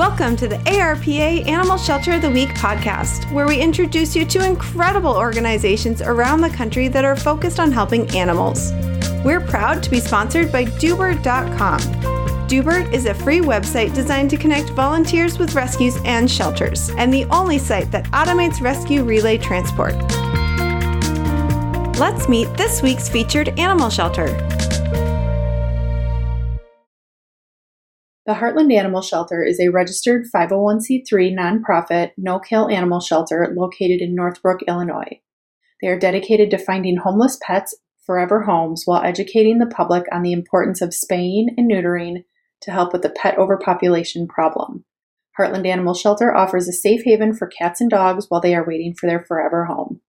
Welcome to the ARPA Animal Shelter of the Week podcast, where we introduce you to incredible organizations around the country that are focused on helping animals. We're proud to be sponsored by Doobert.com. Doobert is a free website designed to connect volunteers with rescues and shelters, and the only site that automates rescue relay transport. Let's meet this week's featured animal shelter. The Heartland Animal Shelter is a registered 501c3 nonprofit no kill animal shelter located in Northbrook, Illinois. They are dedicated to finding homeless pets forever homes while educating the public on the importance of spaying and neutering to help with the pet overpopulation problem. Heartland Animal Shelter offers a safe haven for cats and dogs while they are waiting for their forever home.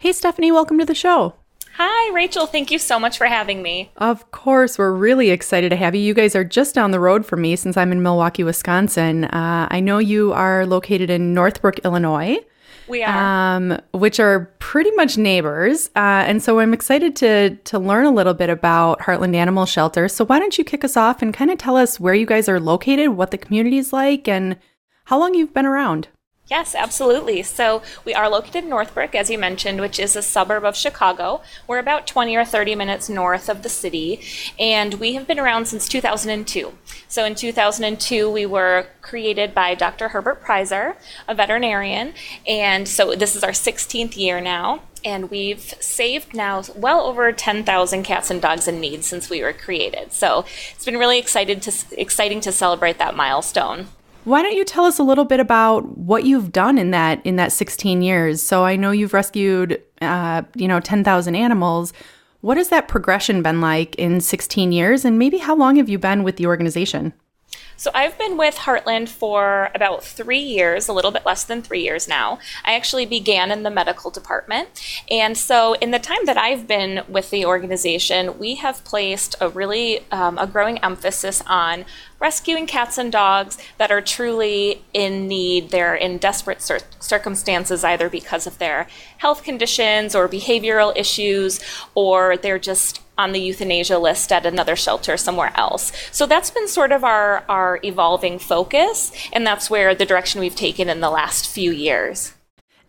Hey, Stephanie, welcome to the show. Hi, Rachel. Thank you so much for having me. Of course, we're really excited to have you. You guys are just down the road from me since I'm in Milwaukee, Wisconsin. Uh, I know you are located in Northbrook, Illinois. We are, um, which are pretty much neighbors, uh, and so I'm excited to to learn a little bit about Heartland Animal Shelter. So why don't you kick us off and kind of tell us where you guys are located, what the community is like, and how long you've been around? Yes, absolutely. So we are located in Northbrook, as you mentioned, which is a suburb of Chicago. We're about 20 or 30 minutes north of the city, and we have been around since 2002. So in 2002, we were created by Dr. Herbert Preiser, a veterinarian, and so this is our 16th year now. And we've saved now well over 10,000 cats and dogs in need since we were created. So it's been really excited to, exciting to celebrate that milestone. Why don't you tell us a little bit about what you've done in that in that 16 years? So I know you've rescued, uh, you know, 10,000 animals. What has that progression been like in 16 years, and maybe how long have you been with the organization? So I've been with Heartland for about three years, a little bit less than three years now. I actually began in the medical department. And so in the time that I've been with the organization, we have placed a really um, a growing emphasis on rescuing cats and dogs that are truly in need. They're in desperate cir- circumstances, either because of their health conditions or behavioral issues, or they're just on the euthanasia list at another shelter somewhere else. So that's been sort of our, our evolving focus, and that's where the direction we've taken in the last few years.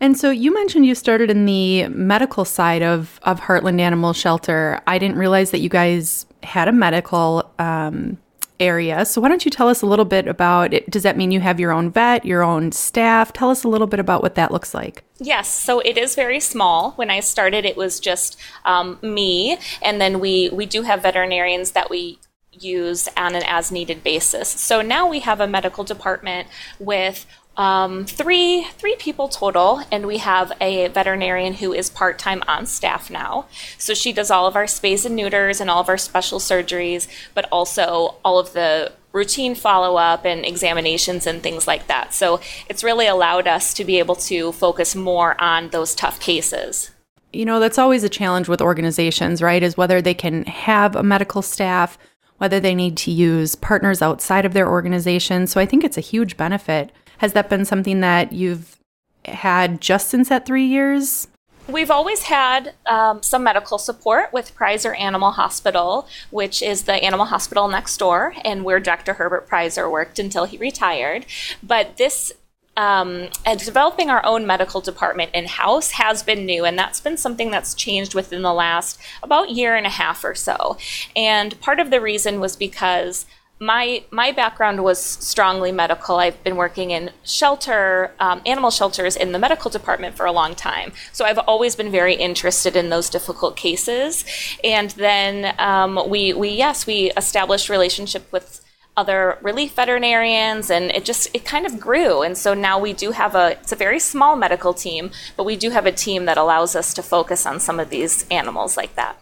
And so you mentioned you started in the medical side of, of Heartland Animal Shelter. I didn't realize that you guys had a medical um, area. So why don't you tell us a little bit about it? Does that mean you have your own vet, your own staff? Tell us a little bit about what that looks like. Yes, so it is very small. When I started, it was just um, me, and then we we do have veterinarians that we use on an as needed basis. So now we have a medical department with um, three three people total, and we have a veterinarian who is part time on staff now. So she does all of our spays and neuters and all of our special surgeries, but also all of the routine follow up and examinations and things like that. So it's really allowed us to be able to focus more on those tough cases. You know, that's always a challenge with organizations, right? Is whether they can have a medical staff, whether they need to use partners outside of their organization. So I think it's a huge benefit has that been something that you've had just since that three years? We've always had um, some medical support with Preiser Animal Hospital, which is the animal hospital next door, and where Dr. Herbert Preiser worked until he retired. But this um, developing our own medical department in house has been new, and that's been something that's changed within the last about year and a half or so. And part of the reason was because my my background was strongly medical. I've been working in shelter, um, animal shelters in the medical department for a long time. So I've always been very interested in those difficult cases. And then um, we we yes we established relationship with other relief veterinarians and it just it kind of grew and so now we do have a it's a very small medical team but we do have a team that allows us to focus on some of these animals like that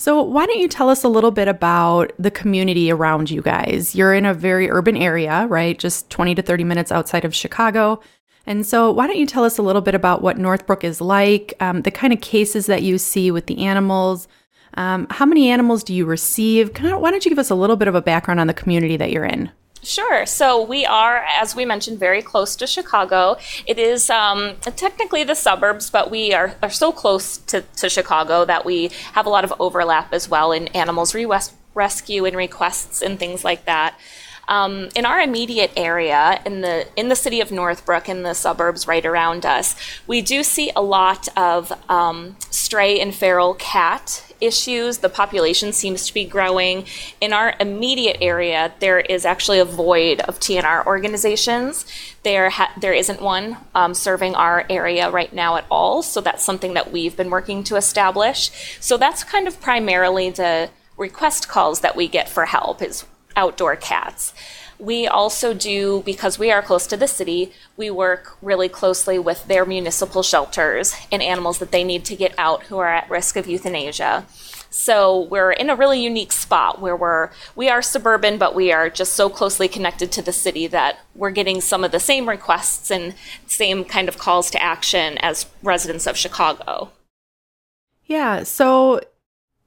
so, why don't you tell us a little bit about the community around you guys? You're in a very urban area, right? Just 20 to 30 minutes outside of Chicago. And so, why don't you tell us a little bit about what Northbrook is like, um, the kind of cases that you see with the animals? Um, how many animals do you receive? Why don't you give us a little bit of a background on the community that you're in? Sure. So we are, as we mentioned, very close to Chicago. It is um, technically the suburbs, but we are, are so close to, to Chicago that we have a lot of overlap as well in animals re- rescue and requests and things like that. Um, in our immediate area, in the in the city of Northbrook, in the suburbs right around us, we do see a lot of um, stray and feral cat issues. The population seems to be growing. In our immediate area, there is actually a void of TNR organizations. There, ha- there isn't one um, serving our area right now at all. So that's something that we've been working to establish. So that's kind of primarily the request calls that we get for help is outdoor cats. We also do, because we are close to the city, we work really closely with their municipal shelters and animals that they need to get out who are at risk of euthanasia. So we're in a really unique spot where we're we are suburban, but we are just so closely connected to the city that we're getting some of the same requests and same kind of calls to action as residents of Chicago. Yeah. So,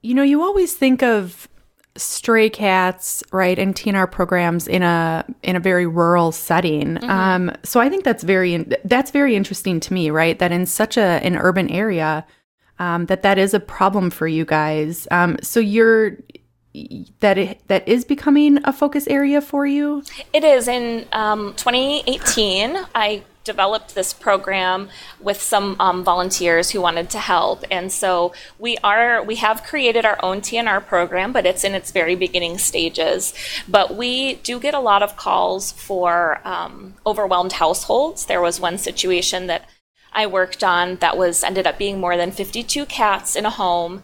you know, you always think of stray cats, right, and TNR programs in a in a very rural setting. Mm-hmm. Um, so I think that's very that's very interesting to me, right? That in such a an urban area, um, that that is a problem for you guys. Um, so you're that it, that is becoming a focus area for you. It is in um, 2018. I developed this program with some um, volunteers who wanted to help. And so we are we have created our own tnr program but it's in its very beginning stages. But we do get a lot of calls for um, overwhelmed households. There was one situation that i worked on that was ended up being more than 52 cats in a home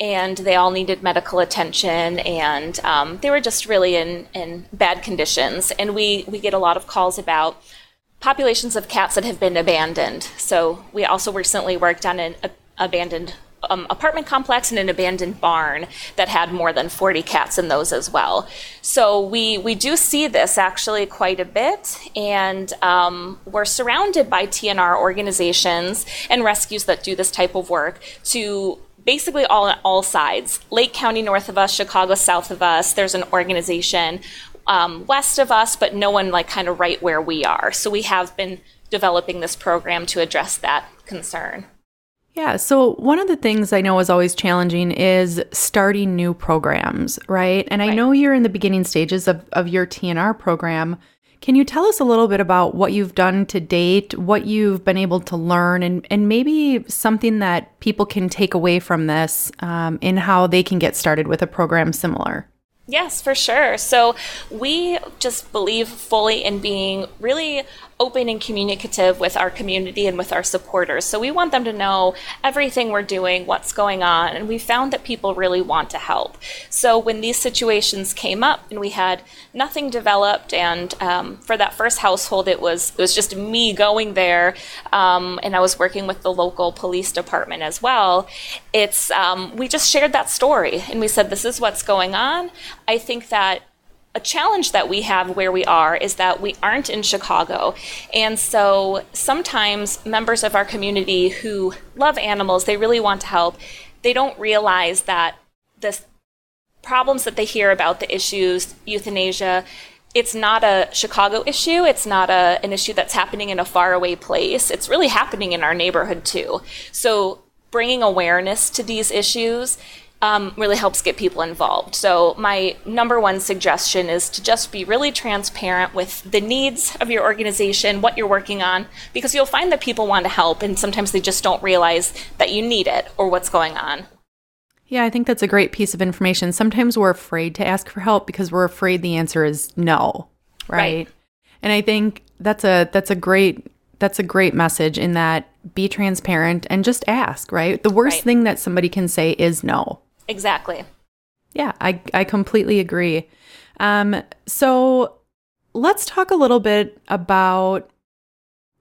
and they all needed medical attention and um, they were just really in, in bad conditions. And we, we get a lot of calls about populations of cats that have been abandoned. So we also recently worked on an a, abandoned um, apartment complex and an abandoned barn that had more than 40 cats in those as well. So we we do see this actually quite a bit, and um, we're surrounded by TNR organizations and rescues that do this type of work to basically all all sides. Lake County north of us, Chicago south of us. There's an organization um, west of us, but no one like kind of right where we are. So we have been developing this program to address that concern. Yeah. So, one of the things I know is always challenging is starting new programs, right? And I right. know you're in the beginning stages of, of your TNR program. Can you tell us a little bit about what you've done to date, what you've been able to learn, and, and maybe something that people can take away from this um, in how they can get started with a program similar? Yes, for sure. So we just believe fully in being really open and communicative with our community and with our supporters. So we want them to know everything we're doing, what's going on, and we found that people really want to help. So when these situations came up and we had nothing developed, and um, for that first household, it was it was just me going there, um, and I was working with the local police department as well. It's um, we just shared that story and we said this is what's going on. I think that a challenge that we have where we are is that we aren't in Chicago. And so sometimes members of our community who love animals, they really want to help, they don't realize that the problems that they hear about the issues, euthanasia, it's not a Chicago issue. It's not a, an issue that's happening in a faraway place. It's really happening in our neighborhood too. So bringing awareness to these issues um, really helps get people involved. So, my number one suggestion is to just be really transparent with the needs of your organization, what you're working on, because you'll find that people want to help and sometimes they just don't realize that you need it or what's going on. Yeah, I think that's a great piece of information. Sometimes we're afraid to ask for help because we're afraid the answer is no, right? right. And I think that's a that's a great that's a great message in that be transparent and just ask, right? The worst right. thing that somebody can say is no. Exactly. Yeah, I, I completely agree. Um, so let's talk a little bit about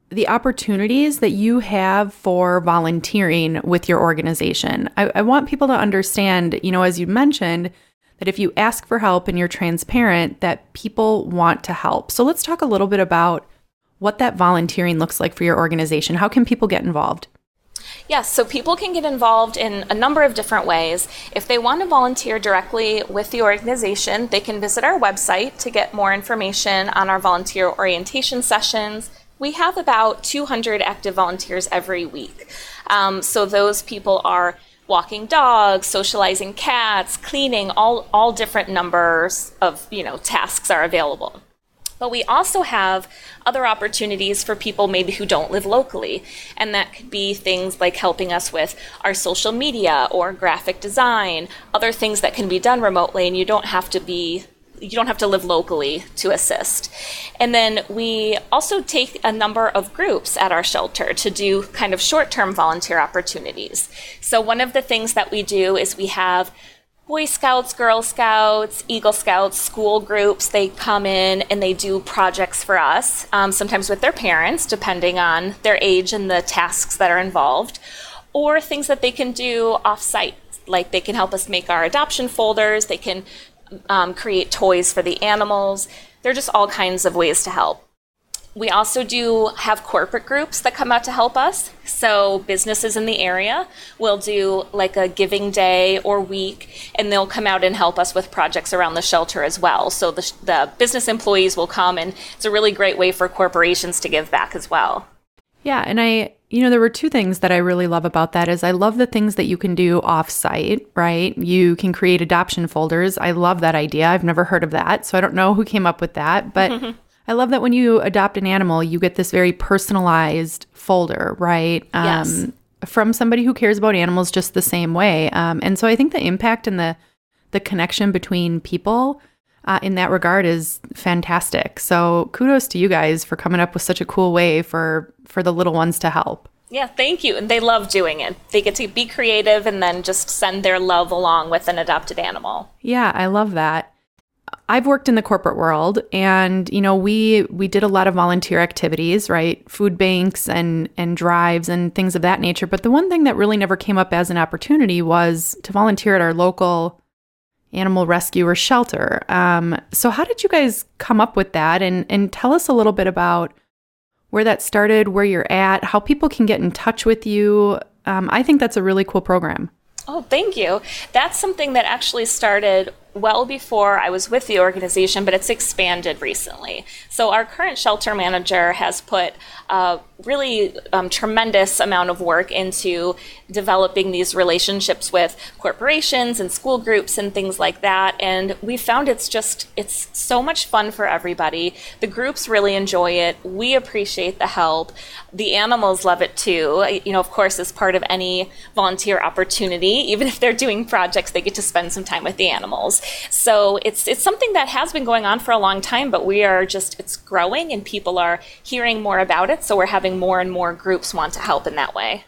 the opportunities that you have for volunteering with your organization. I, I want people to understand, you know, as you mentioned, that if you ask for help and you're transparent, that people want to help. So let's talk a little bit about what that volunteering looks like for your organization. How can people get involved? Yes, so people can get involved in a number of different ways. If they want to volunteer directly with the organization, they can visit our website to get more information on our volunteer orientation sessions. We have about 200 active volunteers every week. Um, so those people are walking dogs, socializing cats, cleaning, all, all different numbers of, you know, tasks are available. But we also have other opportunities for people maybe who don't live locally. And that could be things like helping us with our social media or graphic design, other things that can be done remotely and you don't have to be you don't have to live locally to assist. And then we also take a number of groups at our shelter to do kind of short term volunteer opportunities. So, one of the things that we do is we have Boy Scouts, Girl Scouts, Eagle Scouts, school groups, they come in and they do projects for us, um, sometimes with their parents, depending on their age and the tasks that are involved, or things that they can do off site. Like they can help us make our adoption folders, they can um, create toys for the animals. There are just all kinds of ways to help. We also do have corporate groups that come out to help us. So, businesses in the area will do like a giving day or week, and they'll come out and help us with projects around the shelter as well. So, the, the business employees will come, and it's a really great way for corporations to give back as well. Yeah, and I, you know, there were two things that I really love about that is I love the things that you can do off-site, right? You can create adoption folders. I love that idea. I've never heard of that, so I don't know who came up with that, but I love that when you adopt an animal, you get this very personalized folder, right? Yes. Um, from somebody who cares about animals just the same way. Um, and so I think the impact and the the connection between people uh, in that regard is fantastic. So kudos to you guys for coming up with such a cool way for for the little ones to help. Yeah, thank you. And they love doing it. They get to be creative and then just send their love along with an adopted animal. Yeah, I love that. I've worked in the corporate world and you know we we did a lot of volunteer activities, right? Food banks and and drives and things of that nature, but the one thing that really never came up as an opportunity was to volunteer at our local animal rescue or shelter. Um, so how did you guys come up with that and and tell us a little bit about where that started, where you're at, how people can get in touch with you. Um, I think that's a really cool program. Oh, thank you. That's something that actually started well before I was with the organization, but it's expanded recently. So, our current shelter manager has put a really um, tremendous amount of work into developing these relationships with corporations and school groups and things like that. And we found it's just, it's so much fun for everybody. The groups really enjoy it. We appreciate the help. The animals love it too. You know, of course, as part of any volunteer opportunity, even if they're doing projects, they get to spend some time with the animals. So it's it's something that has been going on for a long time, but we are just it's growing and people are hearing more about it. So we're having more and more groups want to help in that way.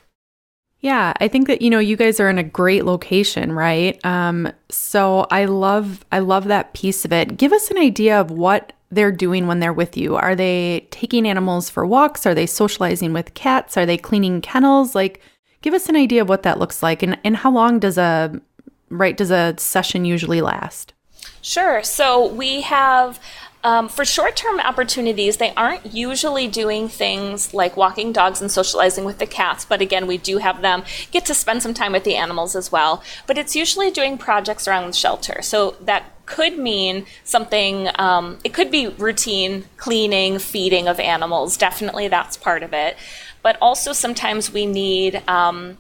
Yeah, I think that you know you guys are in a great location, right? Um, so I love I love that piece of it. Give us an idea of what they're doing when they're with you. Are they taking animals for walks? Are they socializing with cats? Are they cleaning kennels? Like, give us an idea of what that looks like, and and how long does a right does a session usually last? Sure. So we have um, for short term opportunities, they aren't usually doing things like walking dogs and socializing with the cats, but again, we do have them get to spend some time with the animals as well. But it's usually doing projects around the shelter. So that could mean something, um, it could be routine cleaning, feeding of animals. Definitely that's part of it. But also sometimes we need, um,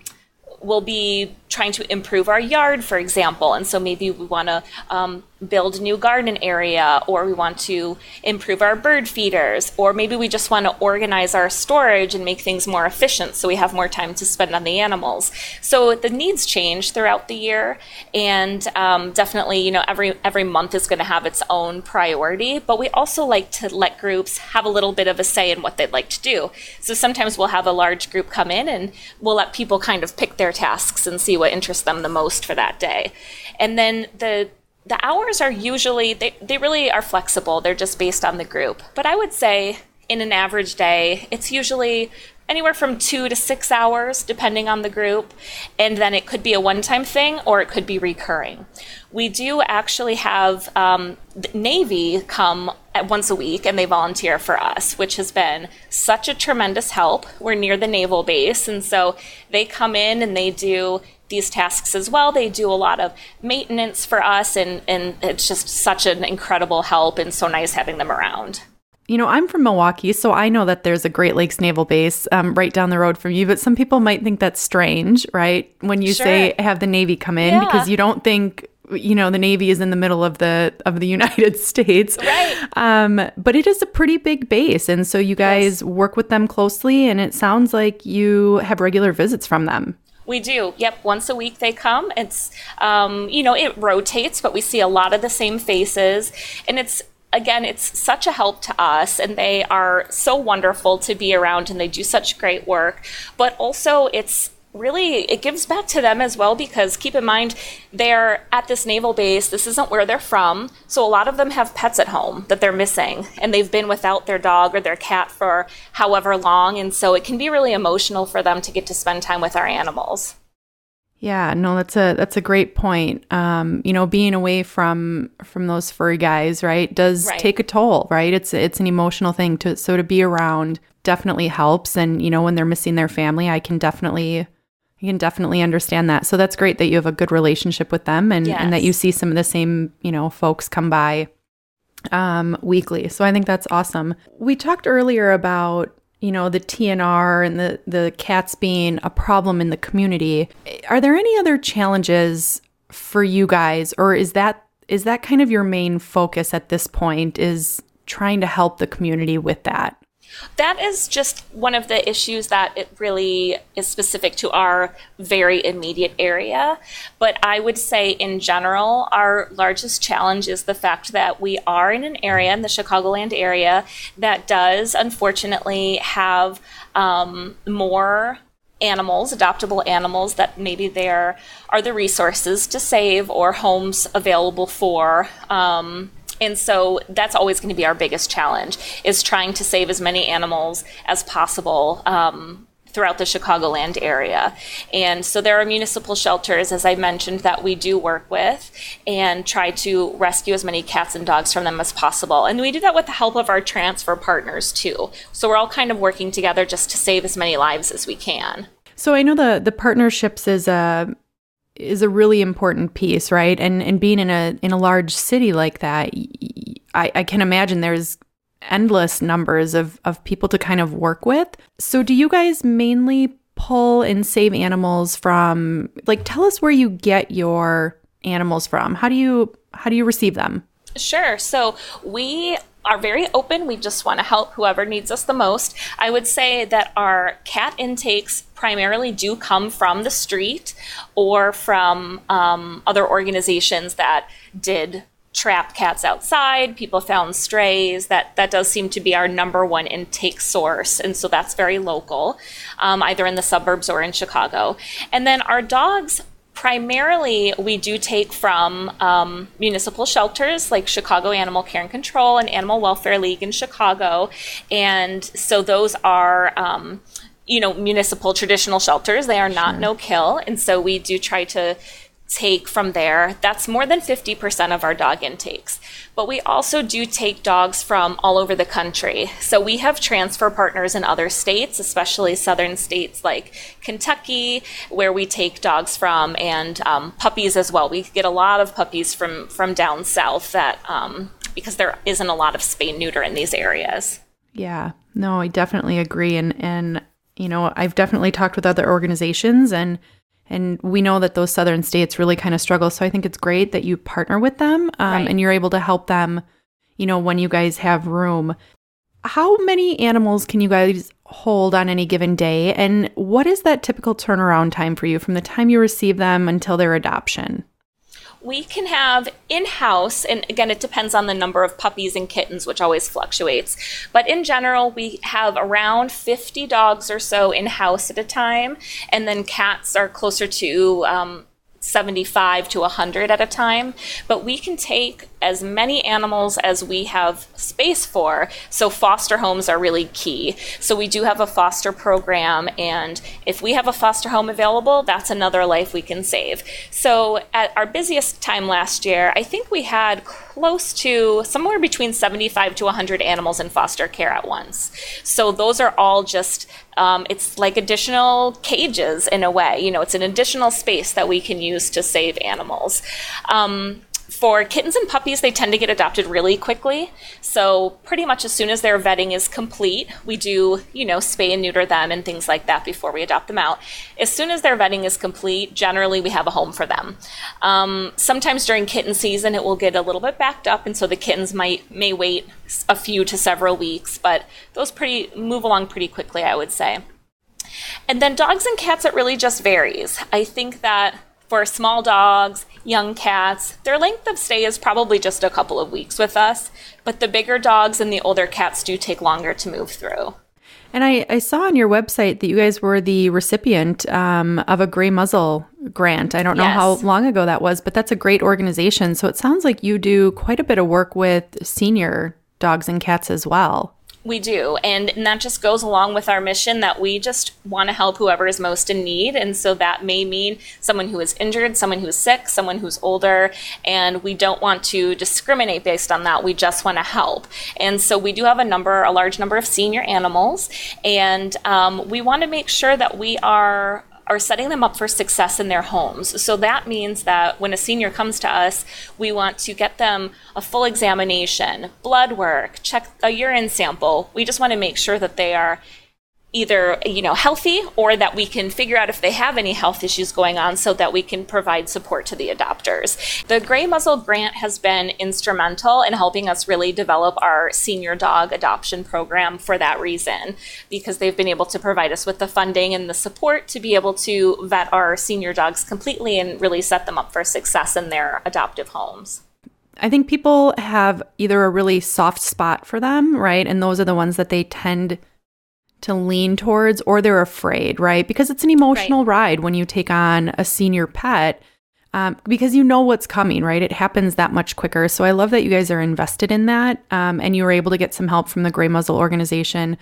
we'll be trying to improve our yard, for example. And so maybe we want to um, build a new garden area, or we want to improve our bird feeders, or maybe we just want to organize our storage and make things more efficient so we have more time to spend on the animals. So the needs change throughout the year, and um, definitely, you know, every every month is going to have its own priority. But we also like to let groups have a little bit of a say in what they'd like to do. So sometimes we'll have a large group come in, and we'll let people kind of pick their tasks and see what interests them the most for that day. And then the the hours are usually they, they really are flexible. They're just based on the group. But I would say in an average day, it's usually anywhere from two to six hours, depending on the group. And then it could be a one time thing or it could be recurring. We do actually have um, Navy come once a week and they volunteer for us, which has been such a tremendous help. We're near the naval base, and so they come in and they do these tasks as well. They do a lot of maintenance for us, and, and it's just such an incredible help and so nice having them around. you know, I'm from Milwaukee, so I know that there's a Great Lakes Naval Base um, right down the road from you. But some people might think that's strange, right? When you sure. say have the Navy come in, yeah. because you don't think you know the Navy is in the middle of the of the United States, right? Um, but it is a pretty big base, and so you guys yes. work with them closely, and it sounds like you have regular visits from them. We do. Yep. Once a week they come. It's, um, you know, it rotates, but we see a lot of the same faces. And it's again, it's such a help to us, and they are so wonderful to be around, and they do such great work. But also, it's really it gives back to them as well because keep in mind they're at this naval base this isn't where they're from so a lot of them have pets at home that they're missing and they've been without their dog or their cat for however long and so it can be really emotional for them to get to spend time with our animals yeah, no, that's a that's a great point. Um, you know, being away from from those furry guys, right, does right. take a toll, right? It's it's an emotional thing to so to be around definitely helps and you know, when they're missing their family, I can definitely I can definitely understand that. So that's great that you have a good relationship with them and yes. and that you see some of the same, you know, folks come by um weekly. So I think that's awesome. We talked earlier about you know the TNR and the the cats being a problem in the community. Are there any other challenges for you guys or is that is that kind of your main focus at this point is trying to help the community with that? That is just one of the issues that it really is specific to our very immediate area. But I would say, in general, our largest challenge is the fact that we are in an area, in the Chicagoland area, that does unfortunately have um, more animals, adoptable animals that maybe there are the resources to save or homes available for. Um, and so that's always going to be our biggest challenge is trying to save as many animals as possible um, throughout the Chicagoland area. And so there are municipal shelters, as I mentioned, that we do work with and try to rescue as many cats and dogs from them as possible. And we do that with the help of our transfer partners too. So we're all kind of working together just to save as many lives as we can. So I know the the partnerships is a is a really important piece, right? And and being in a in a large city like that, I, I can imagine there's endless numbers of of people to kind of work with. So do you guys mainly pull and save animals from like tell us where you get your animals from. How do you how do you receive them? Sure. So we are very open. We just want to help whoever needs us the most. I would say that our cat intakes primarily do come from the street or from um, other organizations that did trap cats outside people found strays that that does seem to be our number one intake source and so that's very local um, either in the suburbs or in chicago and then our dogs primarily we do take from um, municipal shelters like chicago animal care and control and animal welfare league in chicago. And so those are um, you know municipal traditional shelters. They are not sure. no kill. And so we do try to take from there. That's more than 50% of our dog intakes. But we also do take dogs from all over the country. So we have transfer partners in other states, especially southern states like Kentucky, where we take dogs from, and um, puppies as well. We get a lot of puppies from, from down south that, um, because there isn't a lot of spay neuter in these areas. Yeah, no, I definitely agree. And, and, you know, I've definitely talked with other organizations and and we know that those southern states really kind of struggle. So I think it's great that you partner with them um, right. and you're able to help them, you know, when you guys have room. How many animals can you guys hold on any given day? And what is that typical turnaround time for you from the time you receive them until their adoption? We can have in house, and again, it depends on the number of puppies and kittens, which always fluctuates. But in general, we have around 50 dogs or so in house at a time, and then cats are closer to um, 75 to 100 at a time, but we can take as many animals as we have space for. So, foster homes are really key. So, we do have a foster program, and if we have a foster home available, that's another life we can save. So, at our busiest time last year, I think we had close to somewhere between 75 to 100 animals in foster care at once. So, those are all just um, it's like additional cages in a way. You know, it's an additional space that we can use to save animals. Um, For kittens and puppies, they tend to get adopted really quickly. So, pretty much as soon as their vetting is complete, we do, you know, spay and neuter them and things like that before we adopt them out. As soon as their vetting is complete, generally we have a home for them. Um, sometimes during kitten season, it will get a little bit backed up, and so the kittens might may wait a few to several weeks, but those pretty move along pretty quickly, I would say. And then dogs and cats, it really just varies. I think that for small dogs, young cats, their length of stay is probably just a couple of weeks with us, but the bigger dogs and the older cats do take longer to move through. And I, I saw on your website that you guys were the recipient um, of a gray muzzle grant. I don't know yes. how long ago that was, but that's a great organization. So it sounds like you do quite a bit of work with senior dogs and cats as well. We do. And, and that just goes along with our mission that we just want to help whoever is most in need. And so that may mean someone who is injured, someone who's sick, someone who's older. And we don't want to discriminate based on that. We just want to help. And so we do have a number, a large number of senior animals. And um, we want to make sure that we are are setting them up for success in their homes. So that means that when a senior comes to us, we want to get them a full examination, blood work, check a urine sample. We just want to make sure that they are either you know healthy or that we can figure out if they have any health issues going on so that we can provide support to the adopters. The Grey Muzzle grant has been instrumental in helping us really develop our senior dog adoption program for that reason because they've been able to provide us with the funding and the support to be able to vet our senior dogs completely and really set them up for success in their adoptive homes. I think people have either a really soft spot for them, right? And those are the ones that they tend to lean towards or they're afraid, right? Because it's an emotional right. ride when you take on a senior pet um, because you know what's coming, right? It happens that much quicker. So I love that you guys are invested in that um, and you were able to get some help from the Grey Muzzle organization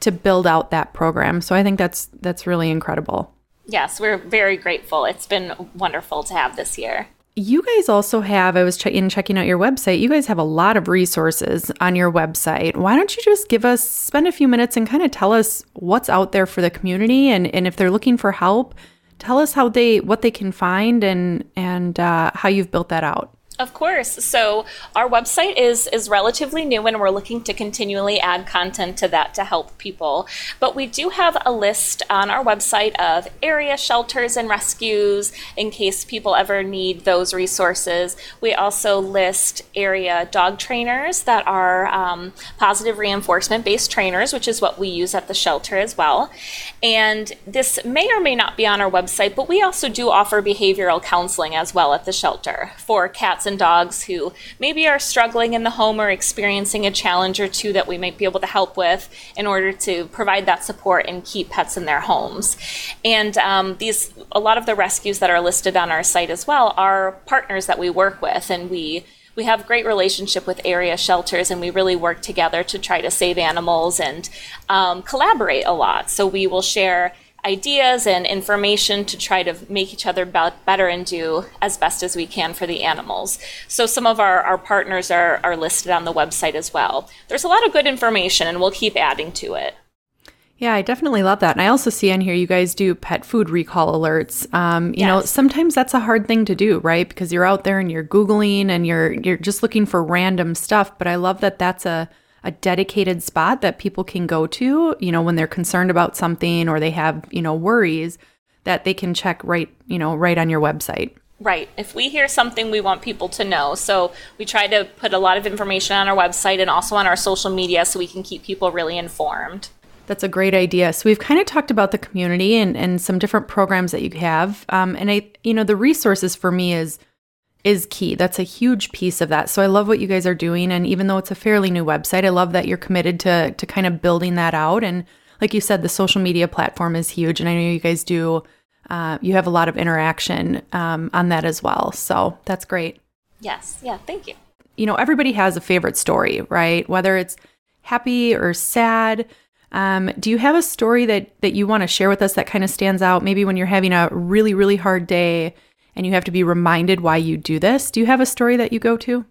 to build out that program. So I think that's that's really incredible. Yes, we're very grateful. It's been wonderful to have this year. You guys also have, I was che- in checking out your website, you guys have a lot of resources on your website. Why don't you just give us, spend a few minutes and kind of tell us what's out there for the community and, and if they're looking for help, tell us how they, what they can find and, and uh, how you've built that out. Of course. So our website is is relatively new and we're looking to continually add content to that to help people. But we do have a list on our website of area shelters and rescues in case people ever need those resources. We also list area dog trainers that are um, positive reinforcement based trainers, which is what we use at the shelter as well. And this may or may not be on our website, but we also do offer behavioral counseling as well at the shelter for cats cats and dogs who maybe are struggling in the home or experiencing a challenge or two that we might be able to help with in order to provide that support and keep pets in their homes. And um, these, a lot of the rescues that are listed on our site as well are partners that we work with, and we we have great relationship with area shelters and we really work together to try to save animals and um, collaborate a lot so we will share ideas and information to try to make each other better and do as best as we can for the animals. So some of our, our partners are, are listed on the website as well. There's a lot of good information and we'll keep adding to it. Yeah, I definitely love that. And I also see on here you guys do pet food recall alerts. Um, you yes. know, sometimes that's a hard thing to do, right? Because you're out there and you're googling and you're you're just looking for random stuff. But I love that that's a a dedicated spot that people can go to, you know, when they're concerned about something or they have, you know, worries that they can check right, you know, right on your website. Right. If we hear something, we want people to know. So we try to put a lot of information on our website and also on our social media so we can keep people really informed. That's a great idea. So we've kind of talked about the community and, and some different programs that you have. Um, and I, you know, the resources for me is is key. That's a huge piece of that. So I love what you guys are doing and even though it's a fairly new website, I love that you're committed to to kind of building that out and like you said the social media platform is huge and I know you guys do uh, you have a lot of interaction um, on that as well. So that's great. Yes. Yeah, thank you. You know, everybody has a favorite story, right? Whether it's happy or sad. Um, do you have a story that that you want to share with us that kind of stands out? Maybe when you're having a really, really hard day and you have to be reminded why you do this. Do you have a story that you go to?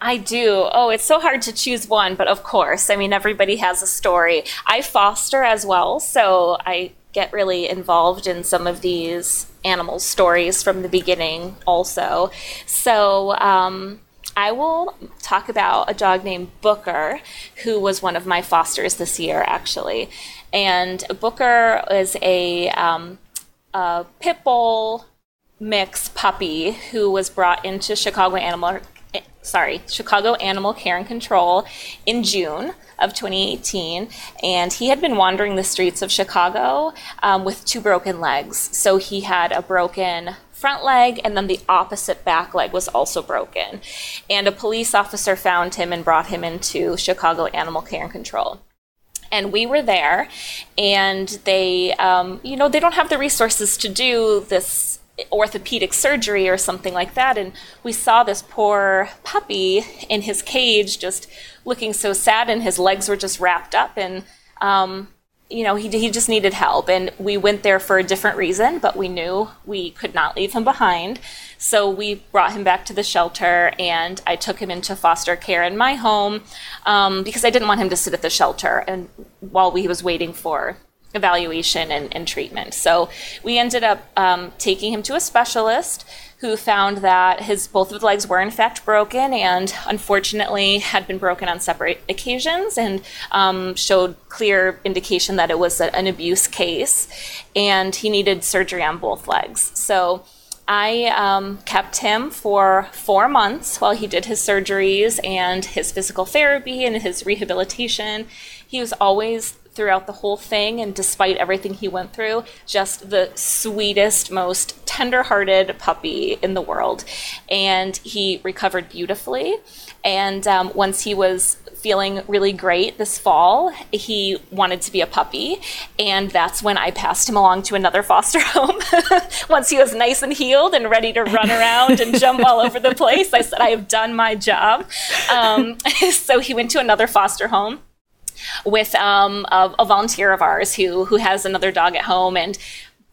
I do. Oh, it's so hard to choose one, but of course, I mean, everybody has a story. I foster as well, so I get really involved in some of these animal stories from the beginning, also. So, um, I will talk about a dog named Booker, who was one of my fosters this year, actually. And Booker is a, um, a pit bull mix puppy who was brought into Chicago Animal sorry, Chicago Animal Care and Control in June of 2018, and he had been wandering the streets of Chicago um, with two broken legs. So he had a broken front leg, and then the opposite back leg was also broken. And a police officer found him and brought him into Chicago Animal Care and Control and we were there and they um, you know they don't have the resources to do this orthopedic surgery or something like that. And we saw this poor puppy in his cage just looking so sad, and his legs were just wrapped up. And, um, you know, he, he just needed help. And we went there for a different reason, but we knew we could not leave him behind. So we brought him back to the shelter, and I took him into foster care in my home um, because I didn't want him to sit at the shelter and while we was waiting for evaluation and, and treatment. So we ended up um, taking him to a specialist who found that his both of the legs were in fact broken and unfortunately had been broken on separate occasions and um, showed clear indication that it was a, an abuse case and he needed surgery on both legs. So I um, kept him for four months while he did his surgeries and his physical therapy and his rehabilitation. He was always throughout the whole thing, and despite everything he went through, just the sweetest, most tender-hearted puppy in the world. And he recovered beautifully. And um, once he was feeling really great this fall, he wanted to be a puppy. And that's when I passed him along to another foster home. Once he was nice and healed and ready to run around and jump all over the place, I said, I have done my job. Um, so he went to another foster home with um, a, a volunteer of ours who who has another dog at home and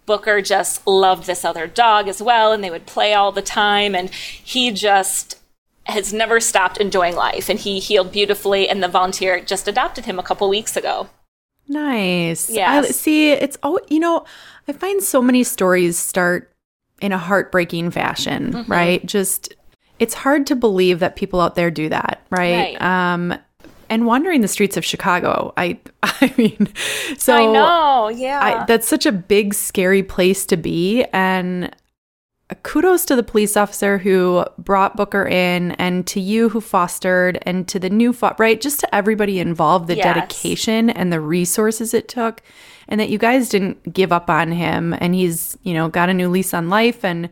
Booker just loved this other dog as well, and they would play all the time. And he just has never stopped enjoying life, and he healed beautifully. And the volunteer just adopted him a couple weeks ago. Nice. Yeah. See, it's all you know, I find so many stories start in a heartbreaking fashion, mm-hmm. right? Just it's hard to believe that people out there do that, right? right. Um, and wandering the streets of Chicago. I I mean, so I know, yeah. I, that's such a big, scary place to be, and kudos to the police officer who brought Booker in, and to you who fostered, and to the new fo- right, just to everybody involved, the yes. dedication and the resources it took, and that you guys didn't give up on him, and he's you know got a new lease on life, and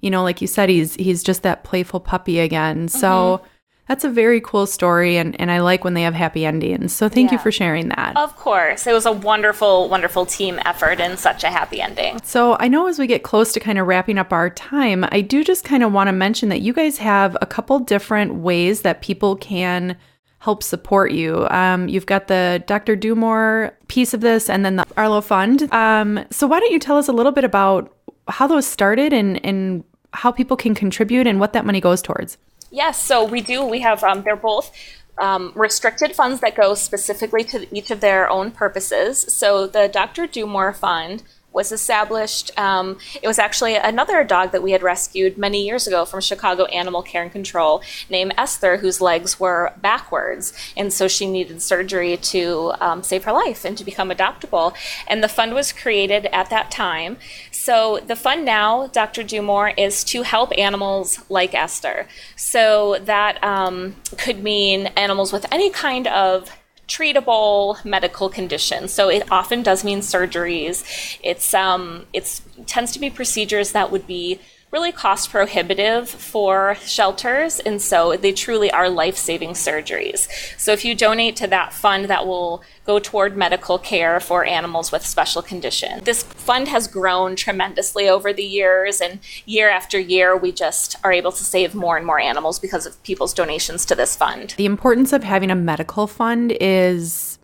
you know, like you said, he's he's just that playful puppy again. So. Mm-hmm. That's a very cool story and, and I like when they have happy endings. So thank yeah. you for sharing that. Of course. It was a wonderful, wonderful team effort and such a happy ending. So I know as we get close to kind of wrapping up our time, I do just kind of want to mention that you guys have a couple different ways that people can help support you. Um, you've got the Dr. Dumore piece of this and then the Arlo Fund. Um, so why don't you tell us a little bit about how those started and, and how people can contribute and what that money goes towards? Yes, so we do. We have, um, they're both um, restricted funds that go specifically to each of their own purposes. So the Dr. Dumore Fund was established. Um, it was actually another dog that we had rescued many years ago from Chicago Animal Care and Control named Esther, whose legs were backwards. And so she needed surgery to um, save her life and to become adoptable. And the fund was created at that time. So the fund now, Dr. Dumore, is to help animals like Esther. So that um, could mean animals with any kind of treatable medical conditions. So it often does mean surgeries. It's um, it's tends to be procedures that would be really cost prohibitive for shelters, and so they truly are life saving surgeries. So if you donate to that fund, that will go toward medical care for animals with special conditions. This fund has grown tremendously over the years, and year after year, we just are able to save more and more animals because of people's donations to this fund. The importance of having a medical fund is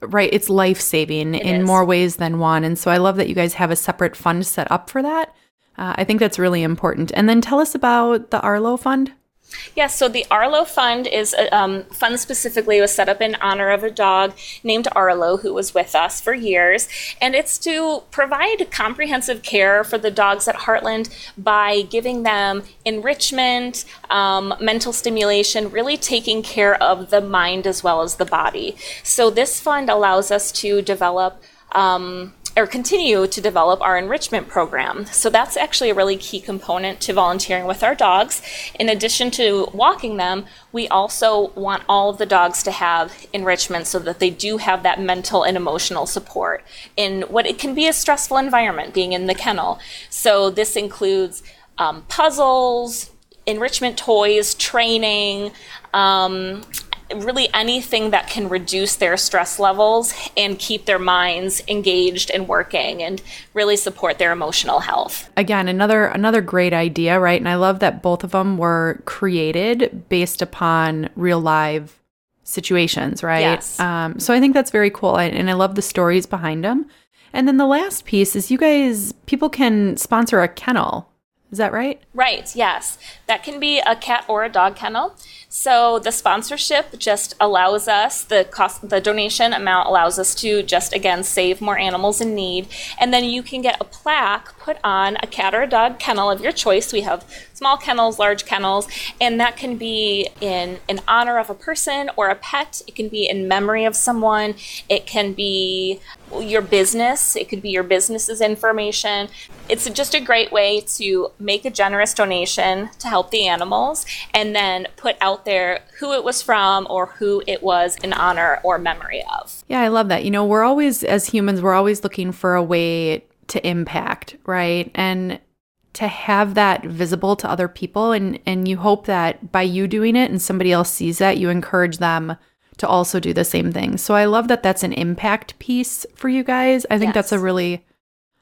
right it's life saving in is. more ways than one and so i love that you guys have a separate fund set up for that uh, I think that's really important. And then tell us about the Arlo Fund. Yes, so the Arlo Fund is a um, fund specifically was set up in honor of a dog named Arlo who was with us for years, and it's to provide comprehensive care for the dogs at Heartland by giving them enrichment, um, mental stimulation, really taking care of the mind as well as the body. So this fund allows us to develop. Um, or continue to develop our enrichment program. So that's actually a really key component to volunteering with our dogs. In addition to walking them, we also want all of the dogs to have enrichment so that they do have that mental and emotional support in what it can be a stressful environment being in the kennel. So this includes um, puzzles, enrichment toys, training, um, really anything that can reduce their stress levels and keep their minds engaged and working and really support their emotional health. Again, another another great idea, right? And I love that both of them were created based upon real live situations, right? Yes. Um, so I think that's very cool, and I love the stories behind them. And then the last piece is you guys, people can sponsor a kennel. Is that right? Right, yes. That can be a cat or a dog kennel. So the sponsorship just allows us the cost the donation amount allows us to just again save more animals in need and then you can get a plaque put on a cat or a dog kennel of your choice. We have small kennels, large kennels, and that can be in in honor of a person or a pet. It can be in memory of someone. It can be your business. It could be your business's information. It's just a great way to make a generous donation to help the animals and then put out there who it was from or who it was in honor or memory of. Yeah, I love that. You know, we're always, as humans, we're always looking for a way to impact, right? And to have that visible to other people and and you hope that by you doing it and somebody else sees that you encourage them to also do the same thing. So I love that that's an impact piece for you guys. I think yes. that's a really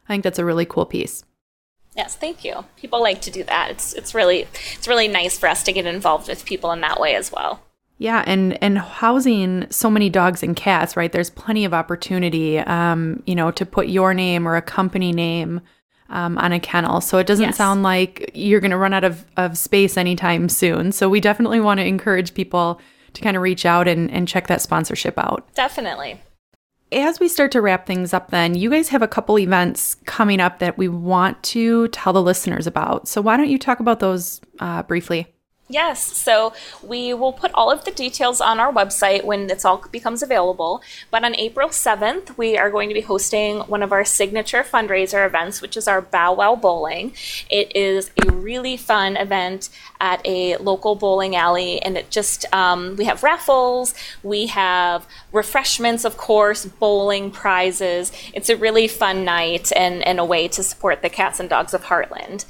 I think that's a really cool piece. Yes, thank you. People like to do that. It's it's really it's really nice for us to get involved with people in that way as well. Yeah, and and housing so many dogs and cats, right? There's plenty of opportunity, um, you know, to put your name or a company name um, on a kennel. So it doesn't yes. sound like you're going to run out of, of space anytime soon. So we definitely want to encourage people to kind of reach out and, and check that sponsorship out. Definitely. As we start to wrap things up, then, you guys have a couple events coming up that we want to tell the listeners about. So, why don't you talk about those uh, briefly? Yes, so we will put all of the details on our website when it's all becomes available. But on April 7th, we are going to be hosting one of our signature fundraiser events, which is our Bow Wow Bowling. It is a really fun event at a local bowling alley, and it just, um, we have raffles, we have refreshments, of course, bowling prizes. It's a really fun night and, and a way to support the cats and dogs of Heartland.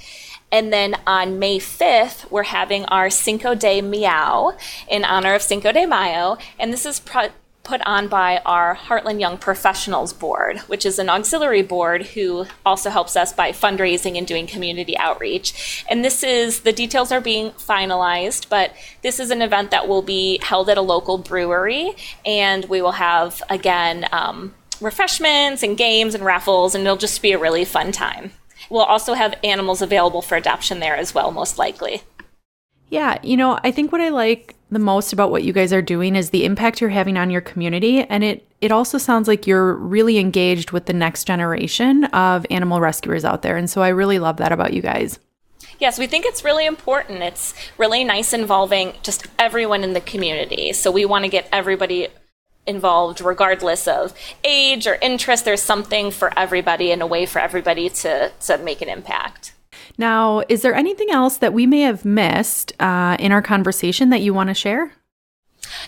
And then on May 5th, we're having our Cinco de Meow in honor of Cinco de Mayo. And this is pro- put on by our Heartland Young Professionals Board, which is an auxiliary board who also helps us by fundraising and doing community outreach. And this is, the details are being finalized, but this is an event that will be held at a local brewery. And we will have, again, um, refreshments and games and raffles, and it'll just be a really fun time. We'll also have animals available for adoption there as well, most likely. Yeah, you know, I think what I like the most about what you guys are doing is the impact you're having on your community and it it also sounds like you're really engaged with the next generation of animal rescuers out there and so I really love that about you guys. Yes, we think it's really important. It's really nice involving just everyone in the community. So we want to get everybody involved regardless of age or interest there's something for everybody and a way for everybody to to make an impact now is there anything else that we may have missed uh, in our conversation that you want to share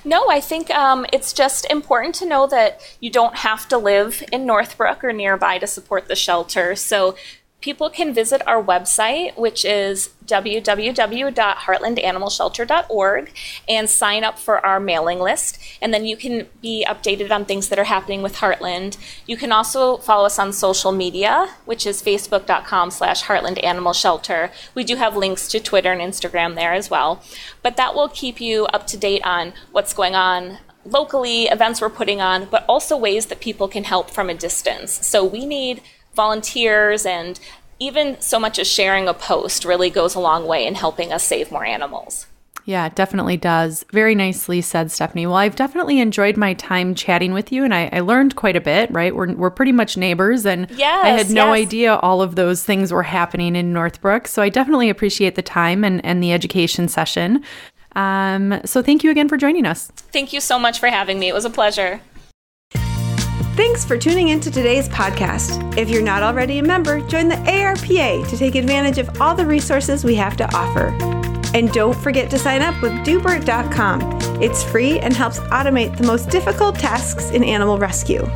no, I think um, it's just important to know that you don't have to live in Northbrook or nearby to support the shelter. So people can visit our website, which is www.heartlandanimalshelter.org, and sign up for our mailing list. And then you can be updated on things that are happening with Heartland. You can also follow us on social media, which is facebook.com slash Heartland Animal Shelter. We do have links to Twitter and Instagram there as well. But that will keep you up to date on what's going on locally, events we're putting on, but also ways that people can help from a distance. So we need volunteers and even so much as sharing a post really goes a long way in helping us save more animals. Yeah, it definitely does. Very nicely said, Stephanie. Well, I've definitely enjoyed my time chatting with you, and I, I learned quite a bit, right? We're, we're pretty much neighbors, and yes, I had no yes. idea all of those things were happening in Northbrook. So I definitely appreciate the time and, and the education session. Um, so thank you again for joining us. Thank you so much for having me. It was a pleasure. Thanks for tuning in to today's podcast. If you're not already a member, join the ARPA to take advantage of all the resources we have to offer. And don't forget to sign up with doobert.com. It's free and helps automate the most difficult tasks in animal rescue.